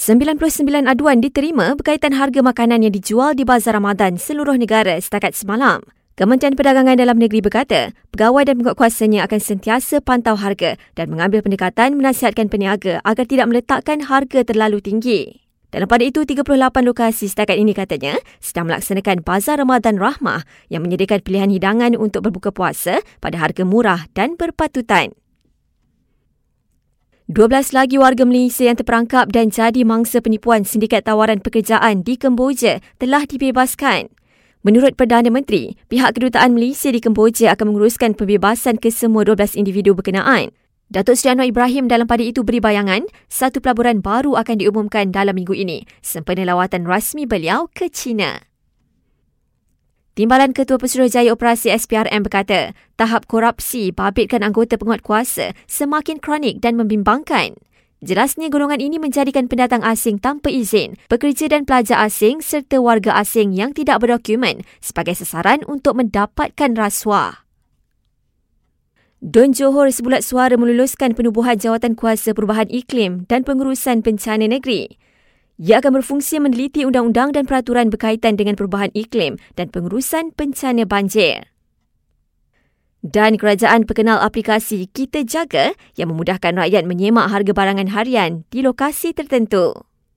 99 aduan diterima berkaitan harga makanan yang dijual di Bazar Ramadan seluruh negara setakat semalam. Kementerian Perdagangan Dalam Negeri berkata, pegawai dan penguatkuasanya akan sentiasa pantau harga dan mengambil pendekatan menasihatkan peniaga agar tidak meletakkan harga terlalu tinggi. Dalam pada itu, 38 lokasi setakat ini katanya sedang melaksanakan Bazar Ramadan Rahmah yang menyediakan pilihan hidangan untuk berbuka puasa pada harga murah dan berpatutan. 12 lagi warga Malaysia yang terperangkap dan jadi mangsa penipuan sindikat tawaran pekerjaan di Kemboja telah dibebaskan. Menurut Perdana Menteri, pihak kedutaan Malaysia di Kemboja akan menguruskan pembebasan ke semua 12 individu berkenaan. Datuk Seri Anwar Ibrahim dalam pada itu beri bayangan, satu pelaburan baru akan diumumkan dalam minggu ini sempena lawatan rasmi beliau ke China. Timbalan Ketua Pesuruhjaya Operasi SPRM berkata, tahap korupsi babitkan anggota penguat kuasa semakin kronik dan membimbangkan. Jelasnya golongan ini menjadikan pendatang asing tanpa izin, pekerja dan pelajar asing serta warga asing yang tidak berdokumen sebagai sasaran untuk mendapatkan rasuah. Don Johor sebulat suara meluluskan penubuhan jawatan kuasa perubahan iklim dan pengurusan bencana negeri. Ia akan berfungsi meneliti undang-undang dan peraturan berkaitan dengan perubahan iklim dan pengurusan bencana banjir. Dan kerajaan perkenal aplikasi Kita Jaga yang memudahkan rakyat menyemak harga barangan harian di lokasi tertentu.